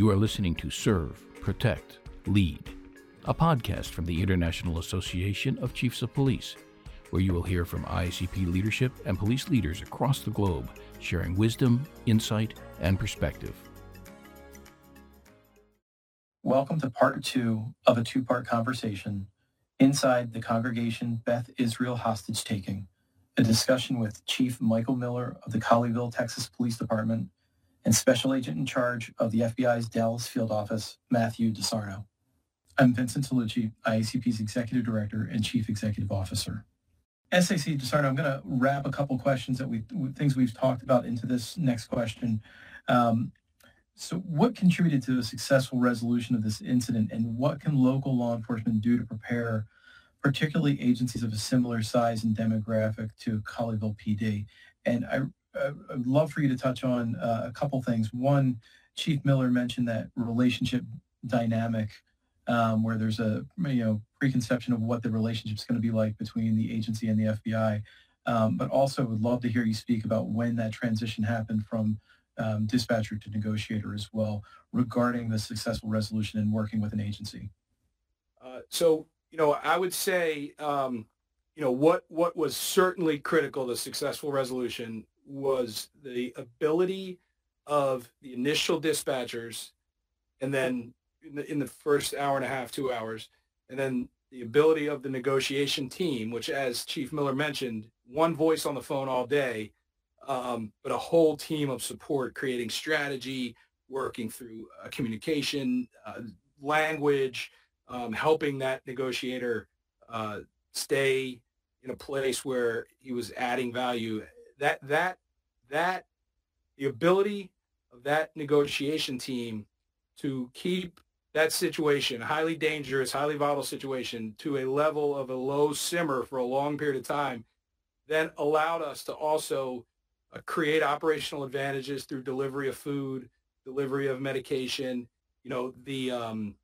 You are listening to Serve, Protect, Lead, a podcast from the International Association of Chiefs of Police, where you will hear from IACP leadership and police leaders across the globe sharing wisdom, insight, and perspective. Welcome to part two of a two part conversation inside the congregation Beth Israel hostage taking, a discussion with Chief Michael Miller of the Colleyville, Texas Police Department and Special Agent in charge of the FBI's Dallas Field Office, Matthew DeSarno. I'm Vincent Talucci, IACP's Executive Director and Chief Executive Officer. SAC DeSarno, I'm going to wrap a couple questions that we things we've talked about into this next question. Um, so what contributed to the successful resolution of this incident and what can local law enforcement do to prepare particularly agencies of a similar size and demographic to Colleyville PD? And I I'd love for you to touch on uh, a couple things. One, Chief Miller mentioned that relationship dynamic um, where there's a you know preconception of what the relationship is going to be like between the agency and the FBI. Um, but also would love to hear you speak about when that transition happened from um, dispatcher to negotiator as well regarding the successful resolution and working with an agency. Uh, so, you know, I would say, um, you know, what, what was certainly critical to successful resolution was the ability of the initial dispatchers and then in the, in the first hour and a half, two hours, and then the ability of the negotiation team, which as Chief Miller mentioned, one voice on the phone all day, um, but a whole team of support creating strategy, working through uh, communication, uh, language, um, helping that negotiator uh, stay in a place where he was adding value that that that the ability of that negotiation team to keep that situation, highly dangerous, highly volatile situation, to a level of a low simmer for a long period of time, then allowed us to also uh, create operational advantages through delivery of food, delivery of medication, you know, the um,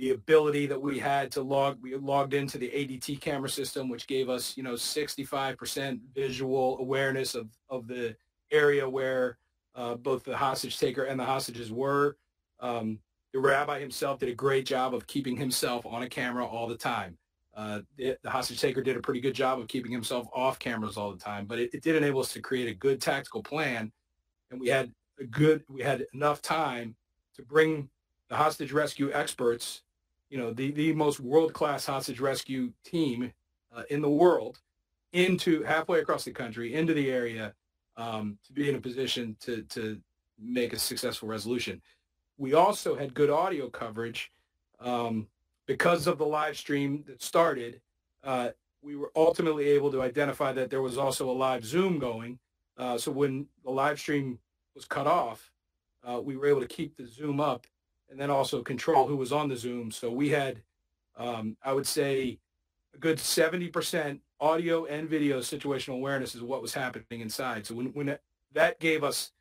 the ability that we had to log, we logged into the ADT camera system, which gave us, you know, 65% visual awareness of, of the area where uh, both the hostage taker and the hostages were. Um, the rabbi himself did a great job of keeping himself on a camera all the time. Uh, the, the, hostage taker did a pretty good job of keeping himself off cameras all the time, but it, it did enable us to create a good tactical plan. And we had a good, we had enough time to bring the hostage rescue experts you know, the, the most world-class hostage rescue team uh, in the world into halfway across the country into the area um, to be in a position to, to make a successful resolution. We also had good audio coverage um, because of the live stream that started. Uh, we were ultimately able to identify that there was also a live Zoom going. Uh, so when the live stream was cut off, uh, we were able to keep the Zoom up and then also control who was on the Zoom. So we had, um, I would say, a good 70% audio and video situational awareness is what was happening inside. So when, when it, that gave us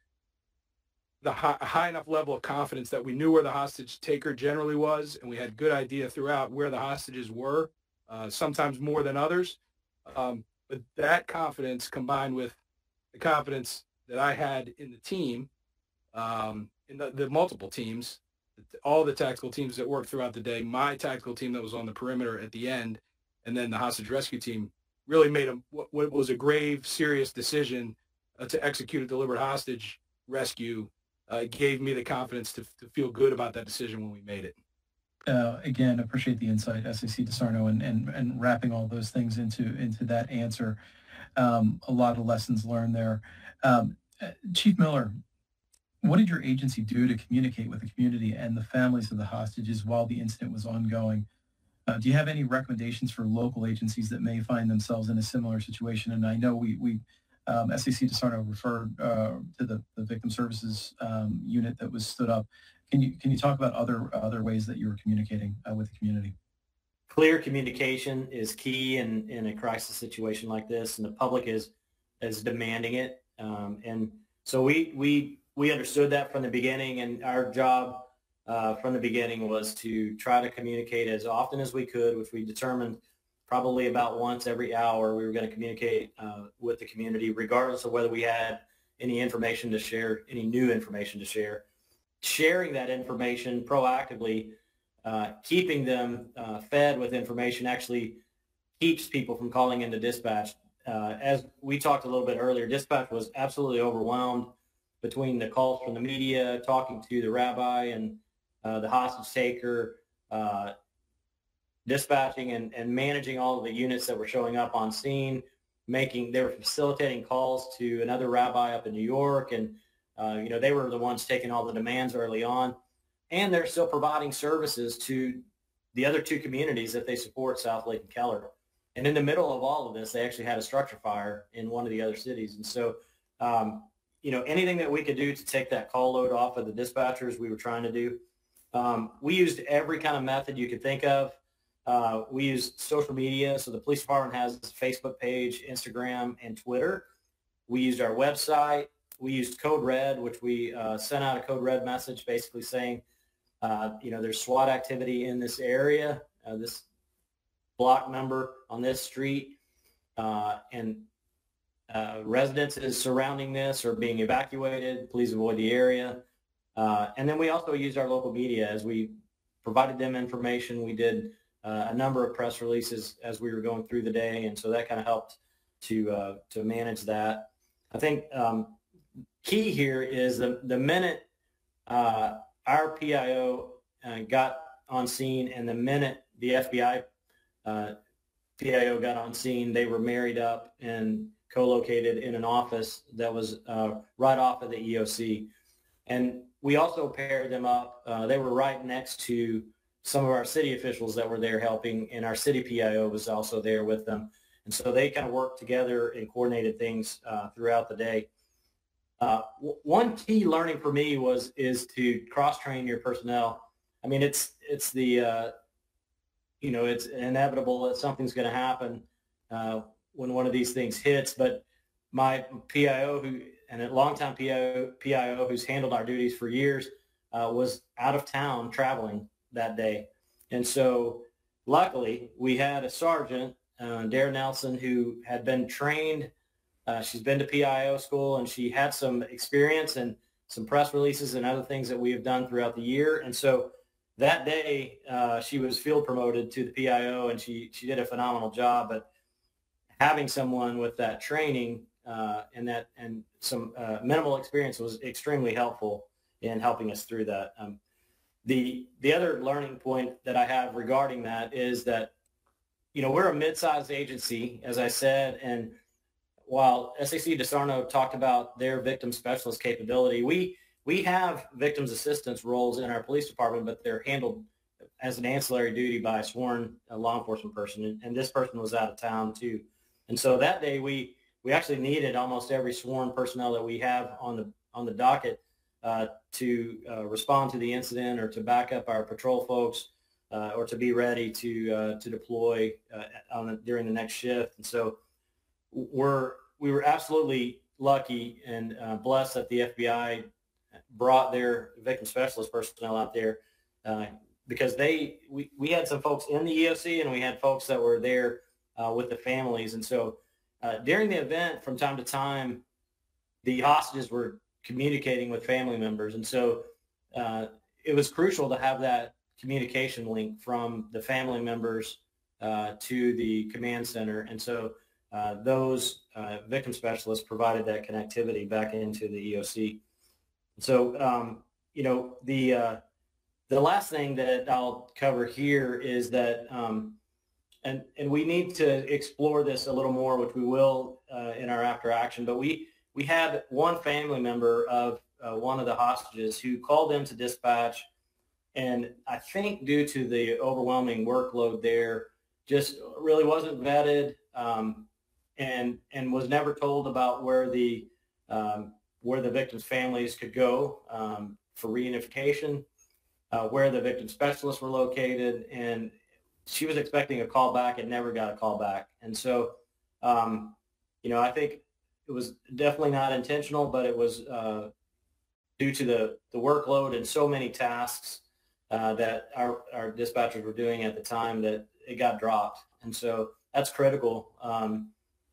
the high, high, enough level of confidence that we knew where the hostage taker generally was, and we had good idea throughout where the hostages were, uh, sometimes more than others. Um, but that confidence combined with the confidence that I had in the team, um, in the, the multiple teams, all the tactical teams that worked throughout the day, my tactical team that was on the perimeter at the end, and then the hostage rescue team really made a, what, was a grave, serious decision uh, to execute a deliberate hostage rescue. Uh, gave me the confidence to, to feel good about that decision when we made it. Uh, again, appreciate the insight, SAC DeSarno, and, and, and wrapping all those things into into that answer. Um, a lot of lessons learned there. Um, uh, Chief Miller, what did your agency do to communicate with the community and the families of the hostages while the incident was ongoing? Uh, do you have any recommendations for local agencies that may find themselves in a similar situation? And I know we, we um, SAC DeSarno referred uh, to the, the victim services um, unit that was stood up. Can you can you talk about other other ways that you were communicating uh, with the community? Clear communication is key in, in a crisis situation like this, and the public is is demanding it. Um, and so we we we understood that from the beginning, and our job uh, from the beginning was to try to communicate as often as we could, which we determined probably about once every hour we were going to communicate uh, with the community, regardless of whether we had any information to share, any new information to share. sharing that information proactively, uh, keeping them uh, fed with information actually keeps people from calling into dispatch. Uh, as we talked a little bit earlier, dispatch was absolutely overwhelmed between the calls from the media, talking to the rabbi and uh, the hostage taker, uh, dispatching and, and managing all of the units that were showing up on scene, making they were facilitating calls to another rabbi up in New York, and uh, you know they were the ones taking all the demands early on, and they're still providing services to the other two communities that they support, Southlake and Keller. And in the middle of all of this, they actually had a structure fire in one of the other cities, and so. Um, you know, anything that we could do to take that call load off of the dispatchers, we were trying to do. Um, we used every kind of method you could think of. Uh, we used social media. So the police department has a Facebook page, Instagram, and Twitter. We used our website. We used Code Red, which we uh, sent out a Code Red message basically saying, uh, you know, there's SWAT activity in this area, uh, this block number on this street, uh, and uh, residences surrounding this are being evacuated. Please avoid the area. and then we also used our local media as we provided them information. We did uh, a number of press releases as we were going through the day, and so that kind of helped to uh, to manage that. I think um, key here is the the minute uh, our PIO uh, got on scene, and the minute the FBI uh, PIO got on scene, they were married up and co-located in an office that was uh, right off of the EOC, and we also paired them up. they were right next to some of our city officials that were there helping, and our city PIO was also there with them. And so they kind of worked together and coordinated things uh, throughout the day. Uh, w- one key learning for me was is to cross train your personnel. I mean, it's it's the uh, you know it's inevitable that something's going to happen uh, when one of these things hits. But my PIO, who and a longtime PIO, PIO who's handled our duties for years, uh, was out of town traveling that day. And so luckily we had a sergeant, uh, Nelson, who had been trained. Uh, she's been to PIO school and she had some experience and some press releases and other things that we have done throughout the year. And so that day uh, she was field promoted to the PIO and she, she did a phenomenal job. But having someone with that training uh, and that and some uh, minimal experience was extremely helpful in helping us through that. Um, the the other learning point that I have regarding that is that you know we're a mid-sized agency, as I said, and while SAC DeSarno talked about their victim specialist capability, we we have victims assistance roles in our police department, but they're handled as an ancillary duty by a sworn uh, law enforcement person, and, and this person was out of town too. And so that day we we actually needed almost every sworn personnel that we have on the on the docket uh, to uh, respond to the incident or to back up our patrol folks uh, or to be ready to uh, to deploy uh, on the, during the next shift. And so we're we were absolutely lucky and uh, blessed that the FBI brought their victim specialist personnel out there because they we, we had some folks in the EOC and we had folks that were there with the families. And so during the event, from time to time, the hostages were communicating with family members. And so uh, it was crucial to have that communication link from the family members uh, to the command center. And so uh, those uh, victim specialists provided that connectivity back into the EOC. So, um, you know, the, uh, the last thing that I'll cover here is that, um, and, and we need to explore this a little more, which we will uh, in our after action, but we, we had one family member of uh, one of the hostages who called into dispatch. And I think due to the overwhelming workload there, just really wasn't vetted um, and and was never told about where the um, where the victims' families could go um, for reunification, uh, where the victim specialists were located, and she was expecting a call back and never got a call back. And so, um, you know, I think it was definitely not intentional, but it was uh, due to the, the workload and so many tasks uh, that our, our dispatchers were doing at the time that it got dropped. And so that's critical um,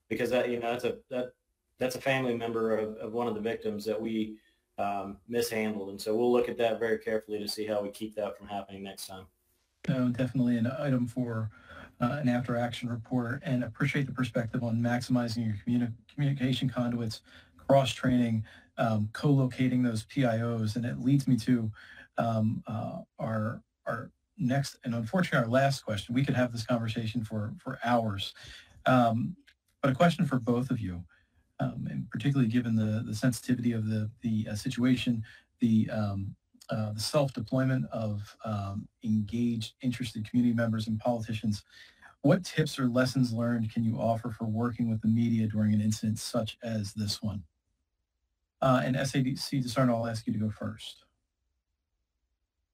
because that, you know, that's a, that, that's a family member of, of one of the victims that we um, mishandled. And so we'll look at that very carefully to see how we keep that from happening next time. No, definitely an item for uh, an after action report and appreciate the perspective on maximizing your communi- communication conduits, cross training, um, co-locating those PIOs. And it leads me to um, uh, our, our next and unfortunately our last question. We could have this conversation for, for hours. Um, but a question for both of you, um, and particularly given the, the sensitivity of the, the uh, situation, the, um, uh, the self-deployment of um, engaged, interested community members and politicians, what tips or lessons learned can you offer for working with the media during an incident such as this one? Uh, and SADC DeSarno, I'll ask you to go first.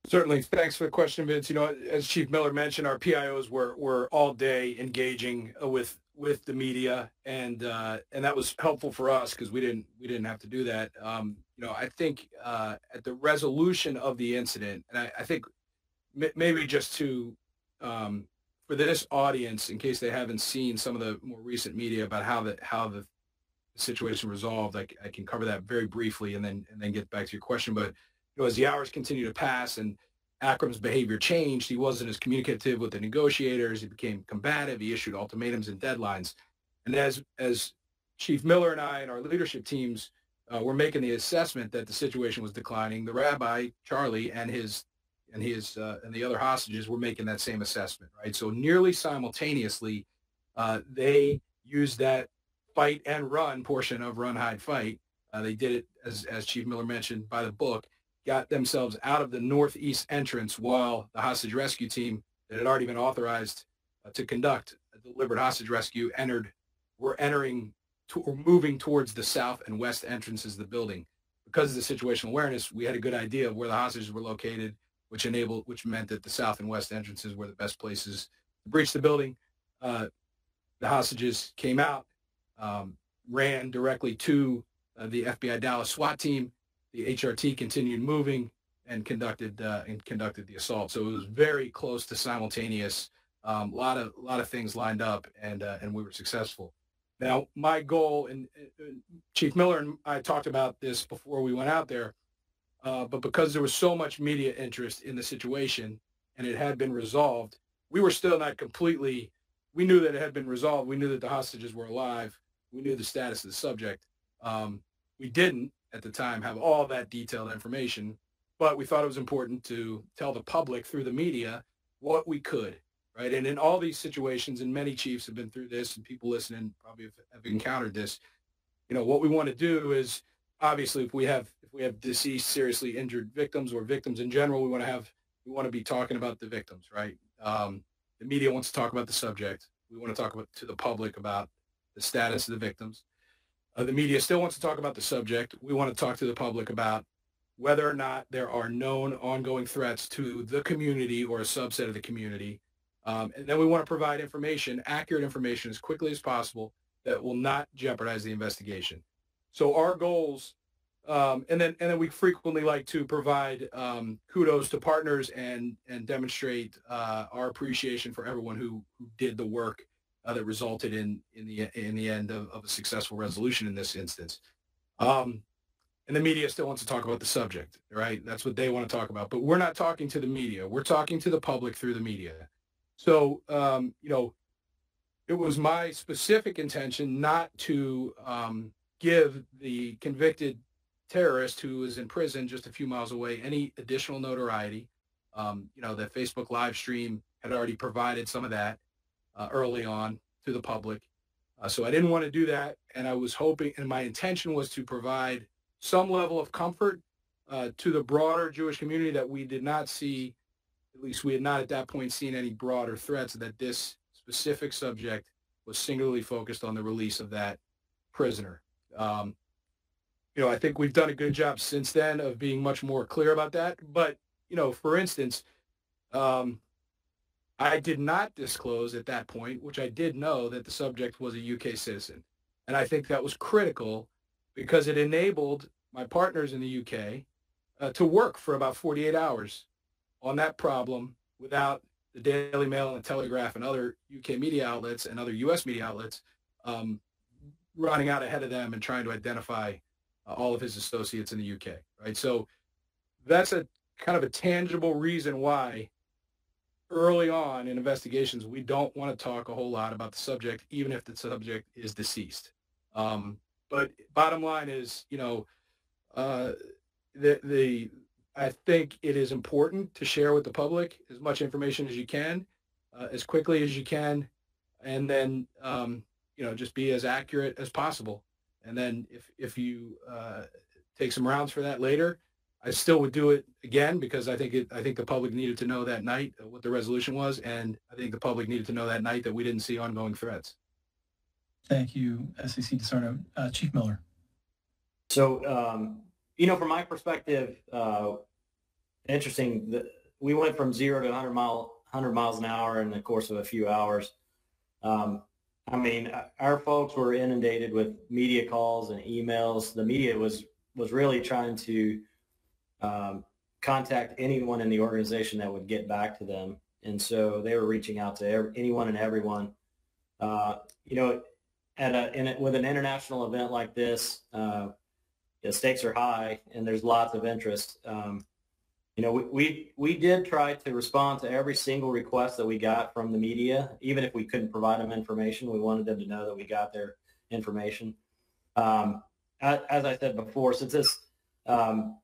Certainly. Thanks for the question, Vince. You know, as Chief Miller mentioned, our PIOs were, were all day engaging with with the media, and uh, and that was helpful for us because we didn't we didn't have to do that. Um, know, I think uh, at the resolution of the incident, and I, I think m- maybe just to um, for this audience, in case they haven't seen some of the more recent media about how the how the situation resolved, I, I can cover that very briefly, and then and then get back to your question. But you know, as the hours continue to pass and Akram's behavior changed. He wasn't as communicative with the negotiators. He became combative. He issued ultimatums and deadlines. And as as Chief Miller and I and our leadership teams uh, were making the assessment that the situation was declining, the rabbi Charlie and his and his uh, and the other hostages were making that same assessment. Right. So nearly simultaneously, uh, they used that fight and run portion of run hide fight. Uh, they did it as as Chief Miller mentioned by the book got themselves out of the northeast entrance while the hostage rescue team that had already been authorized uh, to conduct a deliberate hostage rescue entered were entering to, or moving towards the south and west entrances of the building because of the situational awareness we had a good idea of where the hostages were located which enabled which meant that the south and west entrances were the best places to breach the building uh, the hostages came out um, ran directly to uh, the fbi dallas swat team the HRT continued moving and conducted uh, and conducted the assault. So it was very close to simultaneous. A um, lot of lot of things lined up, and uh, and we were successful. Now, my goal, and, Chief Miller and I talked about this before we went out there, uh, but because there was so much media interest in the situation and it had been resolved, we were still not completely. We knew that it had been resolved. We knew that the hostages were alive. We knew the status of the subject. Um, we didn't at the time have all that detailed information, but we thought it was important to tell the public through the media what we could, right? And in all these situations, and many chiefs have been through this, and people listening probably have, have encountered this. You know, what we want to do is obviously if we have if we have deceased, seriously injured victims or victims in general, we want to have we want to be talking about the victims, right? Um, the media wants to talk about the subject. We want to talk about to the public about the status of the victims. Uh, the media still wants to talk about the subject. We want to talk to the public about whether or not there are known ongoing threats to the community or a subset of the community. Um, and then we want to provide information, accurate information as quickly as possible that will not jeopardize the investigation. So our goals, um, and then and then we frequently like to provide um, kudos to partners and and demonstrate uh, our appreciation for everyone who who did the work uh, that resulted in in the in the end of, of a successful resolution in this instance. Um, and the media still wants to talk about the subject, right? That's what they want to talk about. But we're not talking to the media. We're talking to the public through the media. So, um, you know, it was my specific intention not to um, give the convicted terrorist who was in prison just a few miles away any additional notoriety. Um, you know, the Facebook live stream had already provided some of that uh, early on to the public. Uh, so I didn't want to do that. And I was hoping, and my intention was to provide some level of comfort uh, to the broader Jewish community that we did not see, at least we had not at that point seen any broader threats that this specific subject was singularly focused on the release of that prisoner. Um, you know, I think we've done a good job since then of being much more clear about that. But, you know, for instance, um, I did not disclose at that point, which I did know that the subject was a UK citizen. And I think that was critical because it enabled my partners in the UK uh, to work for about 48 hours on that problem without the Daily Mail and Telegraph and other UK media outlets and other US media outlets um, running out ahead of them and trying to identify uh, all of his associates in the UK, right? So that's a kind of a tangible reason why early on in investigations, we don't want to talk a whole lot about the subject, even if the subject is deceased. Um, but bottom line is, you know, uh, the, the, I think it is important to share with the public as much information as you can, uh, as quickly as you can, and then, um, you know, just be as accurate as possible. And then if, if you uh, take some rounds for that later, I still would do it again because I think it, I think the public needed to know that night what the resolution was, and I think the public needed to know that night that we didn't see ongoing threats. Thank you, SAC DeSarno. Uh, Chief Miller. So, um, you know, from my perspective, uh, interesting. The, we went from zero to 100 mile 100 miles an hour in the course of a few hours. Um, I mean, our folks were inundated with media calls and emails. The media was was really trying to um, contact anyone in the organization that would get back to them. And so they were reaching out to every, anyone and everyone. Uh, you know, at a, in a, with an international event like this, uh, the stakes are high and there's lots of interest. Um, you know, we, we, we did try to respond to every single request that we got from the media, even if we couldn't provide them information. We wanted them to know that we got their information. Um, as, as, I said before, since this um,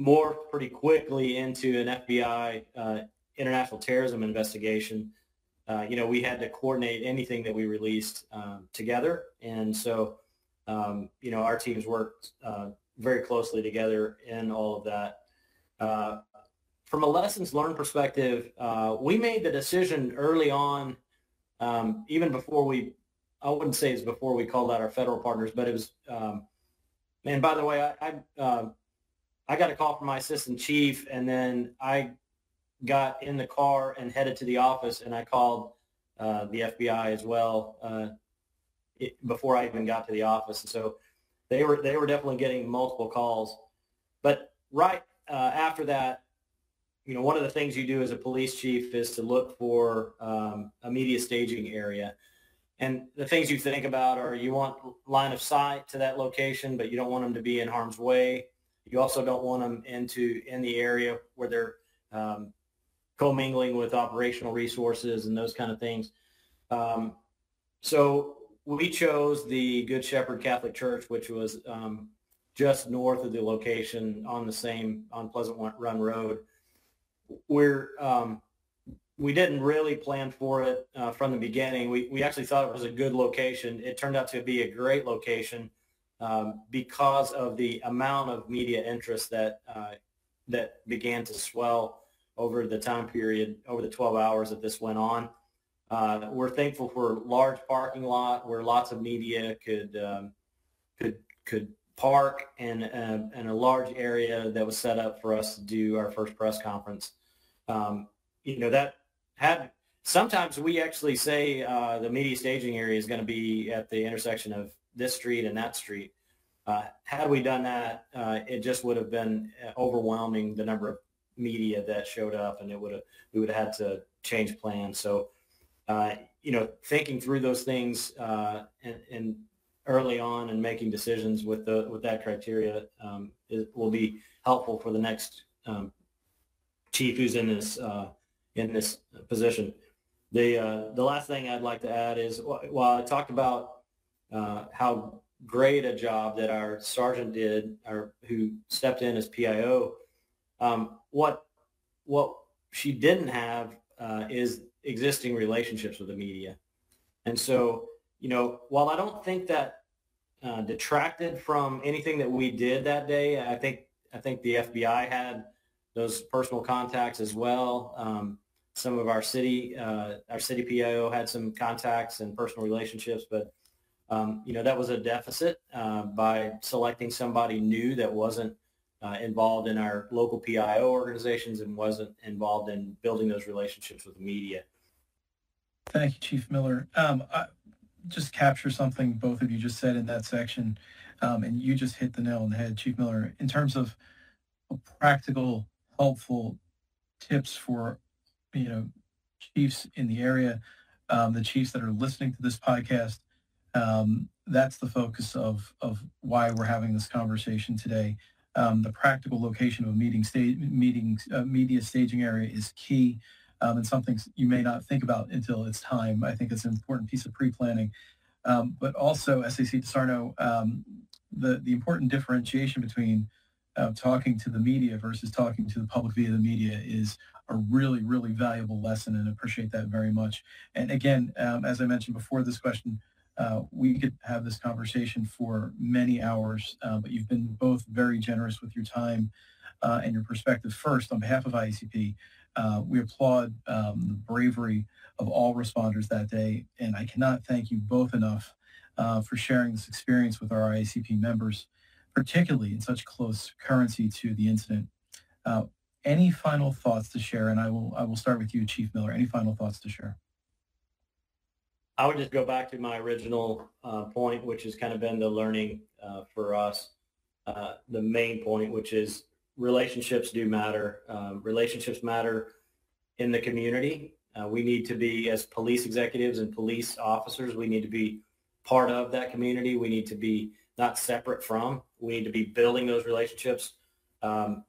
morphed pretty quickly into an FBI uh, international terrorism investigation. Uh, you know, we had to coordinate anything that we released um, together. And so, um, you know, our teams worked uh, very closely together in all of that. Uh, from a lessons learned perspective, uh, we made the decision early on, um, even before we, I wouldn't say it's before we called out our federal partners, but it was, um, and by the way, I, I uh, I got a call from my assistant chief, and then I got in the car and headed to the office, and I called uh, the FBI as well uh, it, before I even got to the office. And so they were they were definitely getting multiple calls. But right uh, after that, you know, one of the things you do as a police chief is to look for um, a media staging area. And the things you think about are you want line of sight to that location, but you don't want them to be in harm's way. You also don't want them into in the area where they're um, commingling with operational resources and those kind of things. Um, so we chose the Good Shepherd Catholic Church, which was um, just north of the location on the same on Pleasant Run Road. We're um, we didn't really plan for it uh, from the beginning. We we actually thought it was a good location. It turned out to be a great location um, because of the amount of media interest that uh, that began to swell over the time period, over the 12 hours that this went on. Uh, we're thankful for a large parking lot where lots of media could um, could could park and uh, and a large area that was set up for us to do our first press conference. Um, you know that had sometimes we actually say uh, the media staging area is going to be at the intersection of this street and that street. Uh, had we done that, uh, it just would have been uh, overwhelming the number of media that showed up, and it would have we would have had to change plans. So, uh, you know, thinking through those things uh, and, and, early on and making decisions with the with that criteria um, it will be helpful for the next um, chief who's in this uh, in this position. The the last thing I'd like to add is while I talked about how great a job that our sergeant did, or who stepped in as PIO. Um, what what she didn't have uh, is existing relationships with the media, and so you know, while I don't think that uh, detracted from anything that we did that day, I think I think the FBI had those personal contacts as well. Um, some of our city uh, our city PIO had some contacts and personal relationships, but um, you know, that was a deficit uh, by selecting somebody new that wasn't uh, involved in our local PIO organizations and wasn't involved in building those relationships with the media. Thank you, Chief Miller. Um, I, just capture something both of you just said in that section, um, and you just hit the nail on the head, Chief Miller, in terms of practical, helpful tips for, you know, chiefs in the area, um, the chiefs that are listening to this podcast, um, that's the focus of, of why we're having this conversation today. Um, the practical location of a meeting stage, meeting, uh, media staging area is key um, and something you may not think about until it's time. I think it's an important piece of pre-planning. Um, but also, SAC DeSarno, um, the, the important differentiation between uh, talking to the media versus talking to the public via the media is a really, really valuable lesson and appreciate that very much. And again, um, as I mentioned before this question, uh, we could have this conversation for many hours, uh, but you've been both very generous with your time uh, and your perspective. First, on behalf of IACP, uh, we applaud um, the bravery of all responders that day, and I cannot thank you both enough uh, for sharing this experience with our IACP members, particularly in such close currency to the incident. Uh, any final thoughts to share? And I will I will start with you, Chief Miller. Any final thoughts to share? I would just go back to my original uh, point, which has kind of been the learning uh, for us. Uh, the main point, which is relationships do matter. Um, relationships matter in the community. Uh, we need to be, as police executives and police officers, we need to be part of that community. We need to be not separate from. We need to be building those relationships um,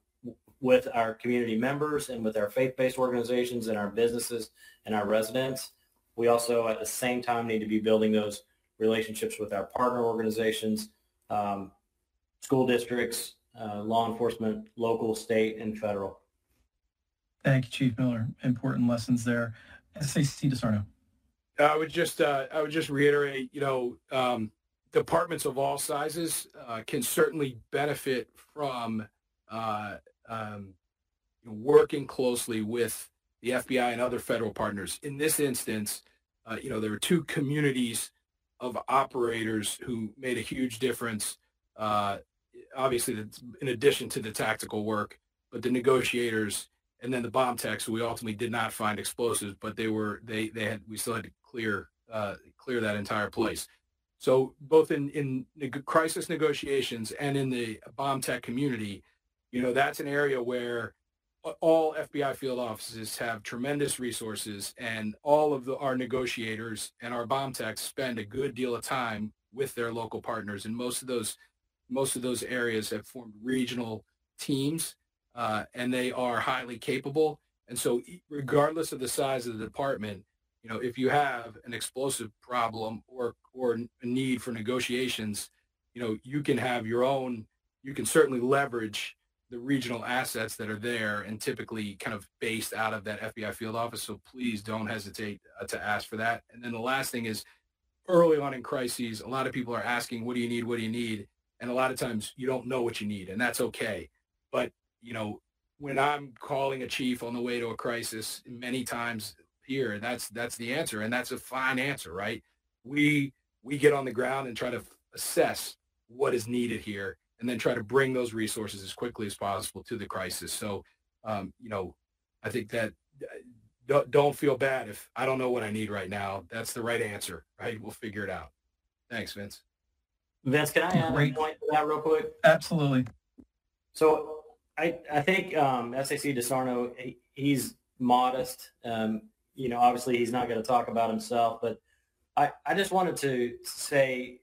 with our community members and with our faith-based organizations and our businesses and our residents. We also, at the same time, need to be building those relationships with our partner organizations, um, school districts, uh, law enforcement, local, state, and federal. Thank you, Chief Miller. Important lessons there. SAC DeSarno. I would just uh, I would just reiterate, you know, um, departments of all sizes uh, can certainly benefit from uh, um, working closely with the FBI and other federal partners. In this instance, uh, you know, there were two communities of operators who made a huge difference. Obviously, in addition to the tactical work, but the negotiators and then the bomb techs, we ultimately did not find explosives, but they were they they had we still had to clear uh, clear that entire place. So both in in crisis negotiations and in the bomb tech community, you know, that's an area where all FBI field offices have tremendous resources and all of the, our negotiators and our bomb techs spend a good deal of time with their local partners. And most of those, most of those areas have formed regional teams uh, and they are highly capable. And so regardless of the size of the department, you know, if you have an explosive problem or, or a need for negotiations, you know, you can have your own, you can certainly leverage the regional assets that are there and typically kind of based out of that FBI field office. So please don't hesitate uh, to ask for that. And then the last thing is early on in crises, a lot of people are asking, what do you need? What do you need? And a lot of times you don't know what you need and that's okay. But, you know, when I'm calling a chief on the way to a crisis many times here, that's, that's the answer. And that's a fine answer, right? We, we get on the ground and try to assess what is needed here and then try to bring those resources as quickly as possible to the crisis. So, um, you know, I think that uh, don't feel bad if I don't know what I need right now. That's the right answer, right? We'll figure it out. Thanks, Vince. Vince, can I add Great. a point to that real quick? Absolutely. So I, I think um, SAC DeSarno, he, he's modest. Um, you know, obviously he's not going to talk about himself, but I, I just wanted to say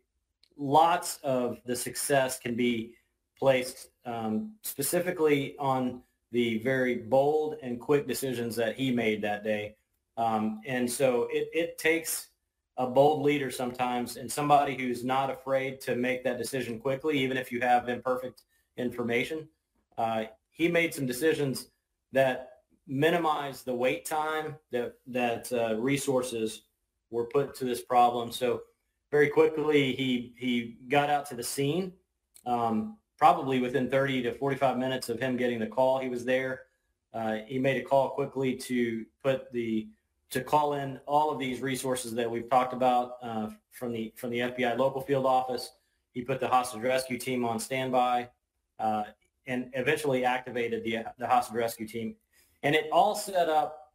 lots of the success can be placed um, specifically on the very bold and quick decisions that he made that day. Um, and so it, it takes a bold leader sometimes and somebody who's not afraid to make that decision quickly, even if you have imperfect information. Uh, he made some decisions that minimize the wait time that, that uh, resources were put to this problem. So very quickly he he got out to the scene. Um, probably within 30 to 45 minutes of him getting the call, he was there. Uh, he made a call quickly to put the to call in all of these resources that we've talked about uh, from the from the FBI local field office. He put the hostage rescue team on standby, uh, and eventually activated the the hostage rescue team. And it all set up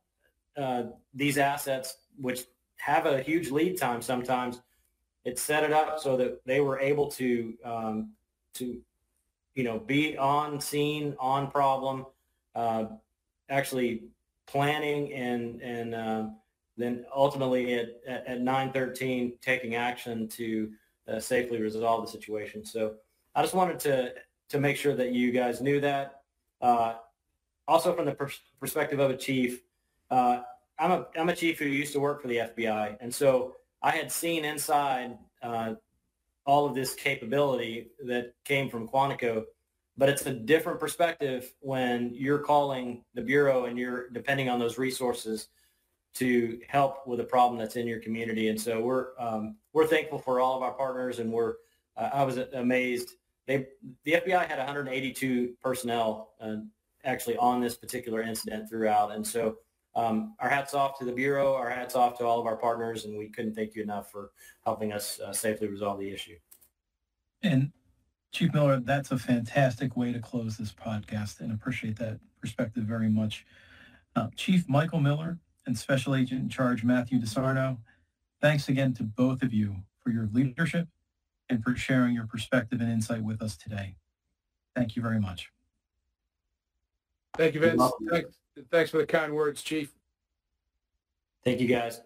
uh, these assets, which have a huge lead time sometimes, it set it up so that they were able to um, to you know be on scene on problem uh, actually planning and and uh, then ultimately at, at, 913 taking action to uh, safely resolve the situation. So I just wanted to to make sure that you guys knew that. Uh, also, from the pers- perspective of a chief, uh, I'm a I'm a chief who used to work for the FBI, and so I had seen inside uh, all of this capability that came from Quantico. But it's a different perspective when you're calling the bureau and you're depending on those resources to help with a problem that's in your community. And so we're um, we're thankful for all of our partners, and we're uh, I was amazed. They the FBI had 182 personnel uh, actually on this particular incident throughout, and so um, our hats off to the bureau, our hats off to all of our partners, and we couldn't thank you enough for helping us uh, safely resolve the issue. And Chief Miller, that's a fantastic way to close this podcast, and appreciate that perspective very much. Uh, Chief Michael Miller and Special Agent in Charge Matthew DeSarno, thanks again to both of you for your leadership and for sharing your perspective and insight with us today. Thank you very much. Thank you, Vince. Thanks, thanks for the kind words, Chief. Thank you, guys.